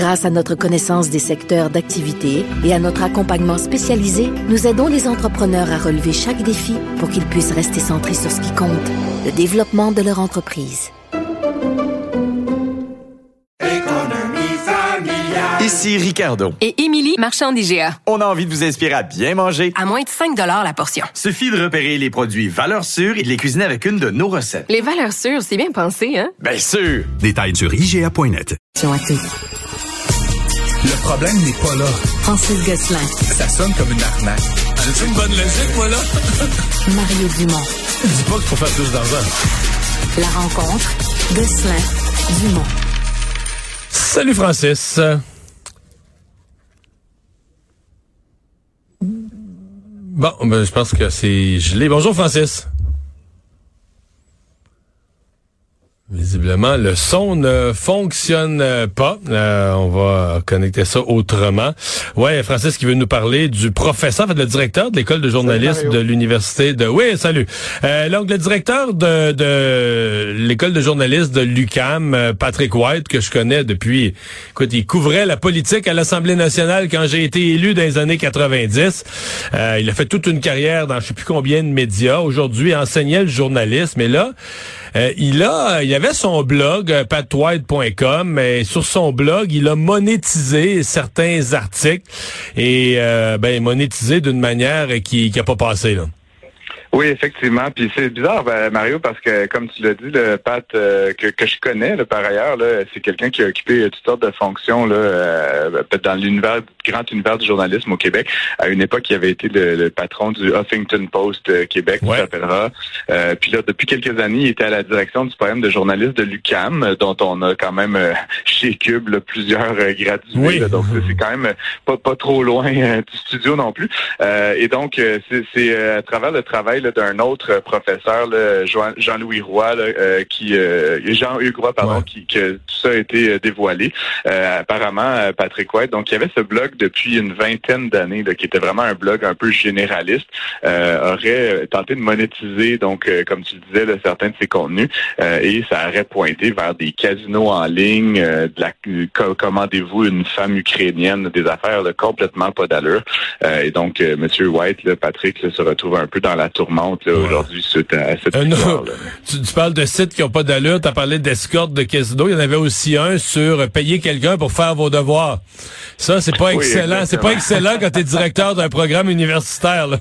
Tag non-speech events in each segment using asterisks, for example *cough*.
Grâce à notre connaissance des secteurs d'activité et à notre accompagnement spécialisé, nous aidons les entrepreneurs à relever chaque défi pour qu'ils puissent rester centrés sur ce qui compte, le développement de leur entreprise. Ici Ricardo. Et Émilie, marchand d'IGA. On a envie de vous inspirer à bien manger. À moins de 5 la portion. Suffit de repérer les produits valeurs sûres et de les cuisiner avec une de nos recettes. Les valeurs sûres, c'est bien pensé, hein? Bien sûr! Détails sur IGA.net. Le problème n'est pas là. Francis Gosselin. Ça sonne comme une arnaque. J'ai une bonne logique, moi, là? *laughs* Mario Dumont. Dis pas qu'il faut faire plus d'argent. La rencontre. Gosselin. Dumont. Salut Francis. Bon, ben, je pense que c'est gelé. Bonjour Francis. Visiblement, le son ne fonctionne pas. Euh, on va connecter ça autrement. Ouais, Francis qui veut nous parler du professeur, en fait, le directeur de l'école de journalisme de l'université de. Oui, salut. Euh, donc le directeur de, de l'école de journalisme de l'UCAM, euh, Patrick White, que je connais depuis. Écoute, il couvrait la politique à l'Assemblée nationale quand j'ai été élu dans les années 90. Euh, il a fait toute une carrière dans je sais plus combien de médias. Aujourd'hui, enseignait le journalisme. Et là. Euh, il a, il avait son blog euh, patwhite.com, mais sur son blog, il a monétisé certains articles et euh, ben monétisé d'une manière qui n'a pas passé là. Oui, effectivement. Puis c'est bizarre, ben, Mario, parce que comme tu l'as dit, le Pat euh, que, que je connais là, par ailleurs, là, c'est quelqu'un qui a occupé toutes sortes de fonctions là, euh, dans l'univers, grand univers du journalisme au Québec. À une époque, il avait été le, patron du Huffington Post euh, Québec, ouais. s'appellera. puis là, depuis quelques années, il était à la direction du programme de journaliste de l'UCAM, dont on a quand même *laughs* chez Cube plusieurs gradués. donc c'est quand même pas, pas trop loin du studio non plus. et donc, c'est à travers le travail d'un autre professeur, Jean-Louis Roy, euh, qui euh, Jean-Hugues Roy, pardon, qui que tout ça a été euh, dévoilé. apparemment, Patrick White, donc il y avait ce blog depuis une vingtaine d'années, qui était vraiment un blog un peu généraliste, aurait tenté de monétiser, donc comme tu le disais, certains de ses contenus, et ça aurait pointé vers des casinos en ligne, de la commandez-vous une femme ukrainienne, des affaires complètement pas d'allure. et donc, Monsieur White, Patrick, se retrouve un peu dans la aujourd'hui suite à, cette euh, *laughs* tu, tu, parles de sites qui n'ont pas d'allure. Tu as parlé d'escorte de casino. Il y en avait aussi un sur payer quelqu'un pour faire vos devoirs. Ça, c'est pas excellent. C'est pas excellent quand tu es directeur d'un programme universitaire. Là.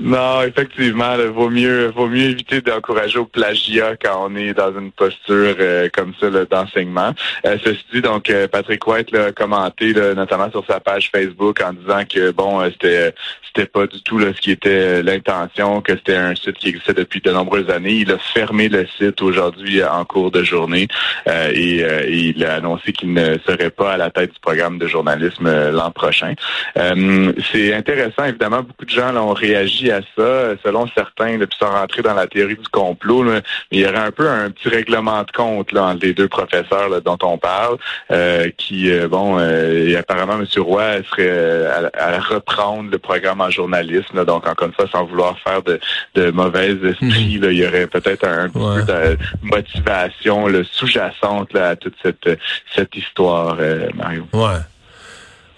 Non, effectivement, il vaut mieux vaut mieux éviter d'encourager au plagiat quand on est dans une posture euh, comme ça d'enseignement. Euh, ceci dit, donc euh, Patrick White a commenté notamment sur sa page Facebook en disant que bon, c'était c'était pas du tout ce qui était l'intention, que c'était un site qui existait depuis de nombreuses années. Il a fermé le site aujourd'hui en cours de journée et, il a annoncé qu'il ne serait pas à la tête du programme de journalisme l'an prochain. C'est intéressant, évidemment, beaucoup de gens l'ont réagi à ça, selon certains, depuis sans rentrer dans la théorie du complot, mais il y aurait un peu un petit règlement de compte là, entre les deux professeurs dont on parle, euh, qui, euh, bon, euh, et apparemment, M. Roy serait à, reprendre le programme en journalisme, donc encore une fois, sans vouloir faire de, de mauvais esprits, mhm. il y aurait peut-être un, peu de motivation sous-jacente à toute cette, cette histoire, Mario. Ouais.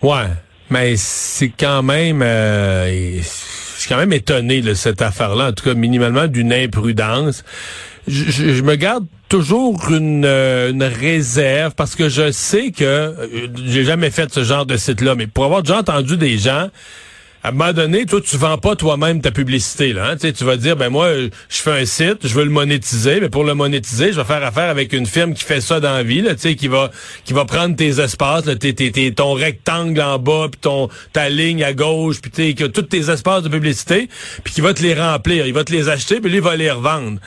Ouais. Mais c'est quand même suis quand même étonné de cette affaire-là, en tout cas minimalement d'une imprudence. Je, me garde toujours une, euh, une, réserve parce que je sais que euh, j'ai jamais fait ce genre de site-là, mais pour avoir déjà entendu des gens à un moment donné, toi, tu vends pas toi-même ta publicité. Là, hein? Tu vas dire, ben moi, je fais un site, je veux le monétiser, mais pour le monétiser, je vais faire affaire avec une firme qui fait ça dans la vie, là, qui va qui va prendre tes espaces, là, ton rectangle en bas, puis ton ta ligne à gauche, puis tous tes espaces de publicité, puis qui va te les remplir. Il va te les acheter, puis lui, il va les revendre.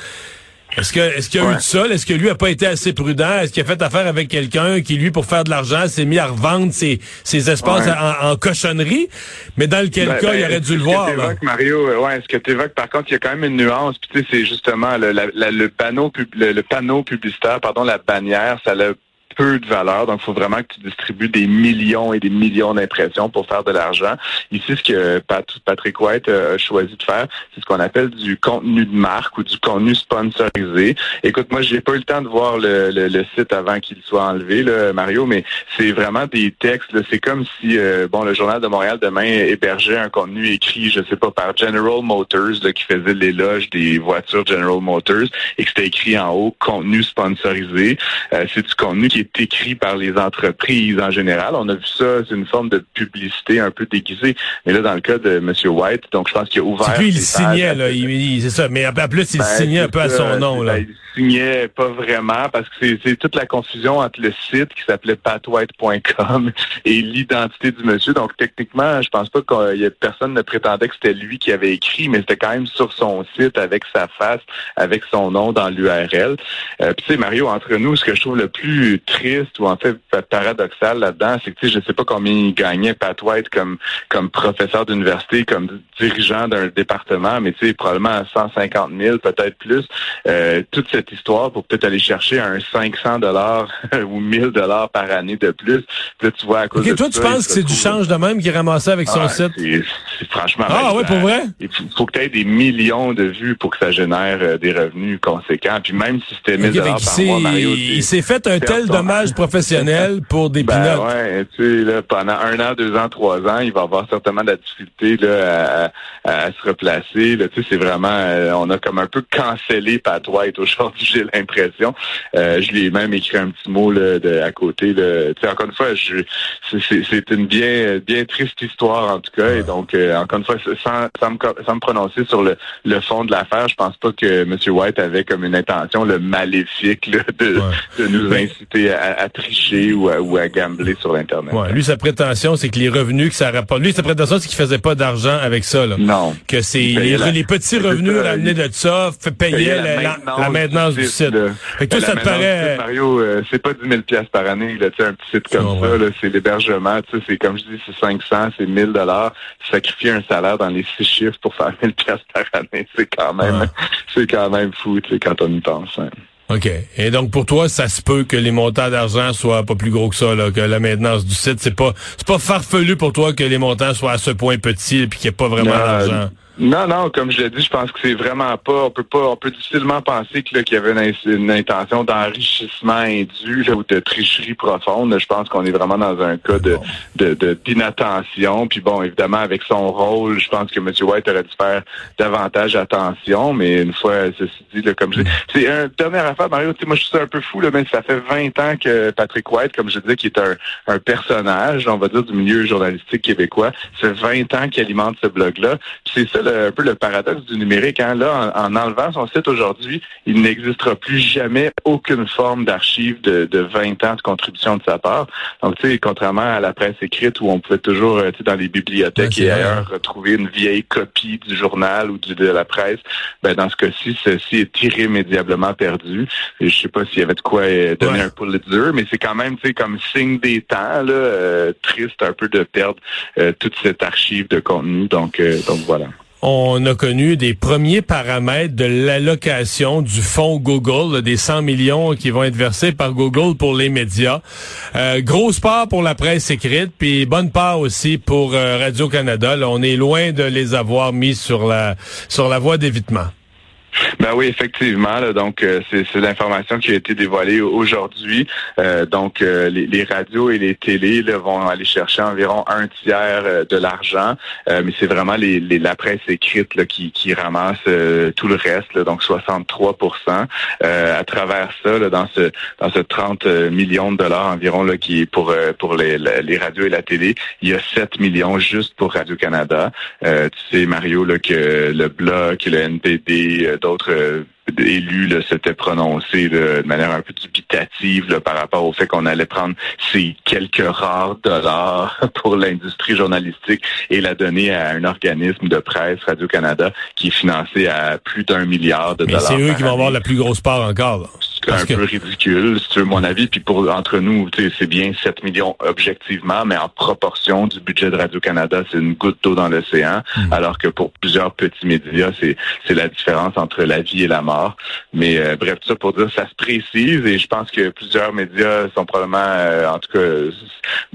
Est-ce que est-ce qu'il y a eu de ça? Est-ce que lui a pas été assez prudent? Est-ce qu'il a fait affaire avec quelqu'un qui, lui, pour faire de l'argent, s'est mis à revendre ses, ses espaces Ouais. en, en cochonnerie? Mais dans lequel Ben, cas, il ben, aurait dû le que voir. là? t'évoques, Mario, euh, ouais, ce que tu évoques, par contre, il y a quand même une nuance. Puis tu sais, c'est justement le, la- la- le panneau pub- le, le panneau publicitaire, pardon, la bannière, ça a peu de valeur. Donc, il faut vraiment que tu distribues des millions et des millions d'impressions pour faire de l'argent. Ici, ce que Pat- Patrick White euh, a choisi de faire, c'est ce qu'on appelle du contenu de marque ou du contenu sponsorisé. Écoute, moi, j'ai pas eu le temps de voir le, site avant qu'il soit enlevé, là, Mario, mais c'est vraiment des textes. C'est comme si, euh, bon, le Journal de Montréal demain hébergeait un contenu écrit, je sais pas, par General Motors, là, qui faisait l'éloge des voitures General Motors, et que c'était écrit en haut, contenu sponsorisé. Euh, c'est du contenu qui est écrit par les entreprises en général. On a vu ça, c'est une forme de publicité un peu déguisée. Mais là, dans le cas de M. White, donc je pense qu'il a ouvert. Que il signait, à là. Il, il- c'est ça. Mais en plus, il ben, signait un peu à ça, son nom, là. ben, il signait pas vraiment parce que c'est- toute la confusion entre le site qui s'appelait patwhite.com et l'identité du monsieur. Donc techniquement, je pense pas qu'il y a personne ne prétendait que c'était lui qui avait écrit, mais c'était quand même sur son site avec sa face, avec son nom dans l'URL. Euh, Puis tu sais, Mario, entre nous, ce que je trouve le plus triste ou en fait paradoxal là-dedans, c'est que tu sais, je sais pas combien il gagnait Pat White comme comme professeur d'université, comme dirigeant d'un département, mais tu sais, probablement 150 000, peut-être plus. Euh, toute cette histoire pour peut-être aller chercher un 500 dollars *laughs* ou 1000 dollars par année de plus. Là, tu vois à cause de toi, ça, tu penses que c'est du change de même qu'il ramassait avec son Ah, site? c'est- franchement. Ah, ouais, ça- pour vrai? Il faut, faut que tu aies des millions de vues pour que ça génère euh, des revenus conséquents. Puis même si c'était 1000 Ok, fait dollars qu'il par mois, Mario, il s'est fait un tel professionnel pour des ben pinottes. ouais, tu sais, là, pendant un an, deux ans, trois ans, il va avoir certainement de la difficulté là, à, à- à se replacer. Là, tu sais, c'est vraiment, euh, on a comme un peu cancellé Pat White aujourd'hui, *laughs* j'ai l'impression. Euh, je lui ai même écrit un petit mot là, de, à côté. Là. Tu sais, encore une fois, je, c'est- c'est une bien, bien triste histoire en tout cas. Et donc, euh, encore une fois, sans, sans, me, sans me prononcer sur le, le fond de l'affaire, je pense pas que M. White avait comme une intention le maléfique là, de, Ouais. de nous inciter à, à tricher ou à, ou à gambler sur l'Internet. Ouais, lui, sa prétention, c'est que les revenus que ça rapporte. Lui, sa prétention, c'est qu'il faisait pas d'argent avec ça, là. Non. Que c'est les, la- les petits revenus ça, ramenés de ça, payer la, la- la maintenance du site. Fait que ça te paraît. site, Mario, euh, c'est pas 10 000 piastres par année. Là, un petit site comme ça, ouais. là, c'est l'hébergement. Tu sais, c'est comme je dis, c'est 500, c'est 1000 dollars. Sacrifier un salaire dans les six chiffres pour faire 1000 piastres par année, c'est quand même, Ouais. *laughs* c'est quand même fou, tu sais, quand on y pense. hein. OK. Et donc, pour toi, ça se peut que les montants d'argent soient pas plus gros que ça, là, que la maintenance du site. C'est pas, c'est pas farfelu pour toi que les montants soient à ce point petits et qu'il n'y ait pas vraiment d'argent. Non, non, comme je l'ai dit, je pense que c'est vraiment pas, on peut pas, on peut difficilement penser que qu'il y avait une, intention d'enrichissement indu là, ou de tricherie profonde. Je pense qu'on est vraiment dans un cas de, de, d'inattention. Puis bon, évidemment, avec son rôle, je pense que M. White aurait dû faire davantage attention. Mais une fois ceci dit, là, comme je dis, c'est une dernière affaire, Mario. Tu sais, moi, je suis un peu fou, là, mais ça fait 20 ans que Patrick White, comme je disais, qui est un, un personnage, on va dire, du milieu journalistique québécois, ça fait 20 ans qu'il alimente ce blog-là. C'est ça un peu le paradoxe du numérique. Hein. Là, en, en enlevant son site aujourd'hui, il n'existera plus jamais aucune forme d'archive de, de 20 ans de contribution de sa part. Donc, tu sais, contrairement à la presse écrite où on pouvait toujours, euh, tu sais, dans les bibliothèques Ouais, et vrai, ailleurs, retrouver une vieille copie du journal ou du, de la presse, ben, dans ce cas-ci, ceci est irrémédiablement perdu. Et je sais pas s'il y avait de quoi euh, donner Ouais. un Pulitzer, mais c'est quand même, tu sais, comme signe des temps, là, euh, triste un peu de perdre euh, toute cette archive de contenu. Donc, donc voilà. On a connu des premiers paramètres de l'allocation du fonds Google, des 100 millions qui vont être versés par Google pour les médias. Euh, grosse part pour la presse écrite, puis bonne part aussi pour euh, Radio-Canada. Là, on est loin de les avoir mis sur la sur la voie d'évitement. Ben oui, effectivement. là, donc, euh, c'est l'information qui a été dévoilée aujourd'hui. Euh, donc, euh, les, les radios et les télés là, vont aller chercher environ un tiers euh, de l'argent, Euh, mais c'est vraiment les, les- la presse écrite là, qui, qui ramasse euh, tout le reste, là, donc 63% euh, À travers ça, là, dans ce dans ce 30 millions de dollars environ là, qui est pour pour les, les radios et la télé, il y a 7 millions juste pour Radio-Canada. Euh, tu sais, Mario, là, que le Bloc, le NPD, euh, d'autres euh, élus s'étaient prononcés de manière un peu dubitative là, par rapport au fait qu'on allait prendre ces quelques rares dollars *laughs* pour l'industrie journalistique et la donner à un organisme de presse, Radio-Canada, qui est financé à plus d'un milliard de Mais dollars. c'est eux par qui vont avoir la plus grosse part encore. là. Un que- peu ridicule, si tu veux mon avis. Puis pour entre nous, c'est bien 7 millions objectivement, mais en proportion du budget de Radio-Canada, c'est une goutte d'eau dans l'océan. Hmm. Alors que pour plusieurs petits médias, c'est c'est la différence entre la vie et la mort. Mais euh, bref, tout ça pour dire, ça se précise et je pense que plusieurs médias sont probablement, euh, en tout cas,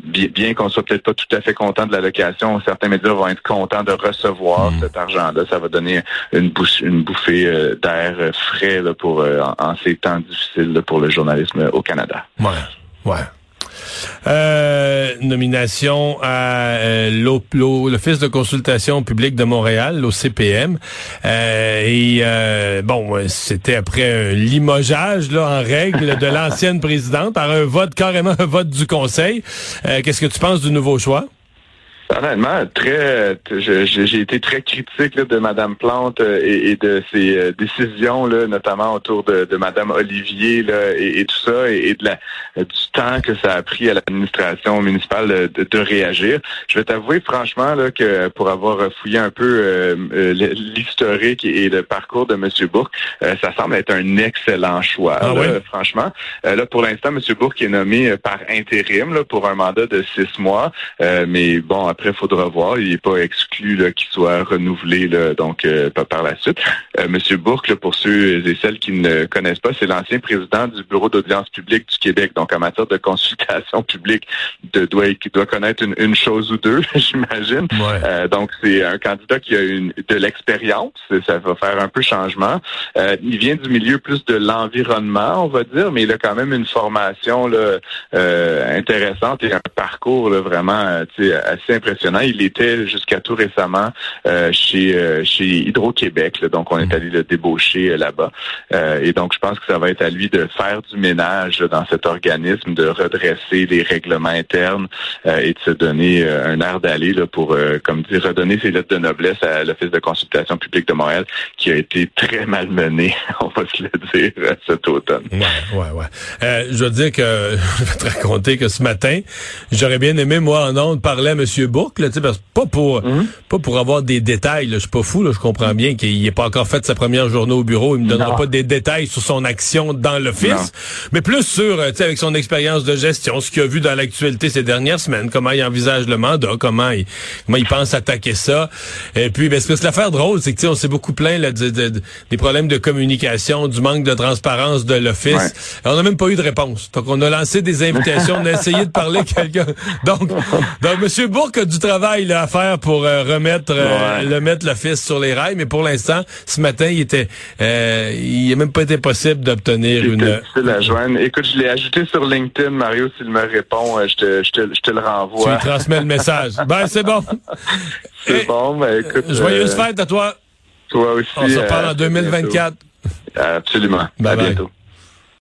bien, bien qu'on soit peut-être pas tout à fait content de l'allocation, certains médias vont être contents de recevoir Hmm. cet argent-là. Ça va donner une, bouche, une bouffée euh, d'air frais là, pour euh, en, en ces temps difficiles là, pour le journalisme au Canada. Ouais, ouais. Euh, nomination à euh, l'O- l'O- l'Office de consultation publique de Montréal, l'OCPM. Euh, et euh, bon, euh, c'était après un limogeage là, en règle de l'ancienne présidente par un vote, carrément un vote du Conseil. Euh, Qu'est-ce que tu penses du nouveau choix? Honnêtement, très, j'ai été très critique là, de Madame Plante euh, et, et de ses euh, décisions, là, notamment autour de, de Madame Olivier là, et, et tout ça, et, et de la, du temps que ça a pris à l'administration municipale de, de- réagir. Je vais t'avouer franchement là, que pour avoir fouillé un peu euh, euh, l'historique et, le parcours de Monsieur Bourque, euh, ça semble être un excellent choix. Ah? Franchement, Euh, là pour l'instant, Monsieur Bourque est nommé euh, par intérim là, pour un mandat de six mois, Euh, mais bon après il faudra voir. Il n'est pas exclu qu'il soit renouvelé là, donc euh, par- la suite. Euh, Monsieur Bourque, là, pour ceux et celles qui ne connaissent pas, c'est l'ancien président du Bureau d'audience publique du Québec. Donc en matière de consultation *laughs* publique, de, doit, qui doit connaître une, une chose ou deux, *laughs* j'imagine. Ouais. Euh, donc, c'est un candidat qui a une, de l'expérience. Ça va faire un peu changement. Euh, il vient du milieu plus de l'environnement, on va dire, mais il a quand même une formation là, euh, intéressante et un parcours là, vraiment assez impressionnant. Il était jusqu'à tout récemment euh, chez, euh, chez Hydro-Québec. donc, on est allé le débaucher euh, là-bas. Euh, et donc, je pense que ça va être à lui de faire du ménage là, dans cet organisme, de redresser les règlements internes euh, et de se donner un air d'aller pour, euh, comme dire, redonner ses lettres de noblesse à l'Office de consultation publique de Montréal, qui a été très malmené, *laughs* on va se le dire, cet automne. Ouais, ouais, ouais. Euh, je veux dire que *laughs* je vais te raconter que ce matin, j'aurais bien aimé moi en ondes parler à M. Bourque, là, parce pas pour pas pour avoir des détails. Là, je suis pas fou, là, je comprends bien qu'il n'est pas encore fait sa première journée au bureau. Il me donnera Non. pas des détails sur son action dans l'office, mais plus sur, euh, tu sais, avec son expérience de gestion, ce qu'il a vu dans l'actualité ces dernières semaines, comment il envisage le mandat, comment il comment il pense attaquer ça. Et puis, ben, c'est parce que l'affaire drôle, c'est que tu sais, on s'est beaucoup plaint là, de- de- de- des problèmes de communication, du manque de transparence de l'office. On n'a même pas eu de réponse. Donc, on a lancé des invitations, on a essayé de parler à quelqu'un. Donc, donc M. Bourque a du travail là, à faire pour euh, remettre euh, Ouais. le mettre l'office sur les rails, mais pour l'instant, ce matin, il était euh, il n'a même pas été possible d'obtenir une. difficile à joindre. Écoute, je l'ai ajouté sur LinkedIn, Mario, s'il me répond, je te, je te, je te le Tu lui renvoie. transmets le message. Ben, c'est bon. *laughs* C'est bon, ben écoute. Joyeuse fête à toi. Toi aussi. On se reparle en très 2024. bientôt. Absolument. Bye à bye. bientôt.